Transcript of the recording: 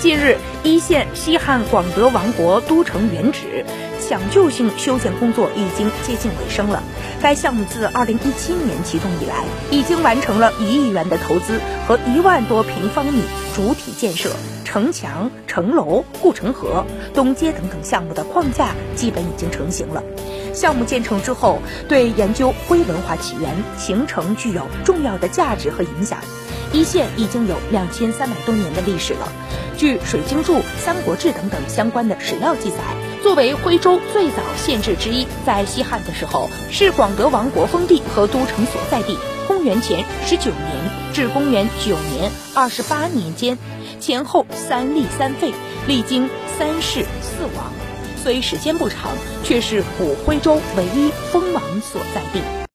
近日，一线西汉广德王国都城原址抢救性修建工作已经接近尾声了。该项目自2017年启动以来，已经完成了一亿元的投资和一万多平方米主体建设，城墙、城楼、护城河、东街等等项目的框架基本已经成型了。项目建成之后，对研究徽文化起源、形成具有重要的价值和影响。一线已经有两千三百多年的历史了。据《水经注》《三国志》等等相关的史料记载，作为徽州最早县治之一，在西汉的时候是广德王国封地和都城所在地。公元前十九年至公元九年二十八年间，前后三立三废，历经三世四王。虽时间不长，却是古徽州唯一封王所在地。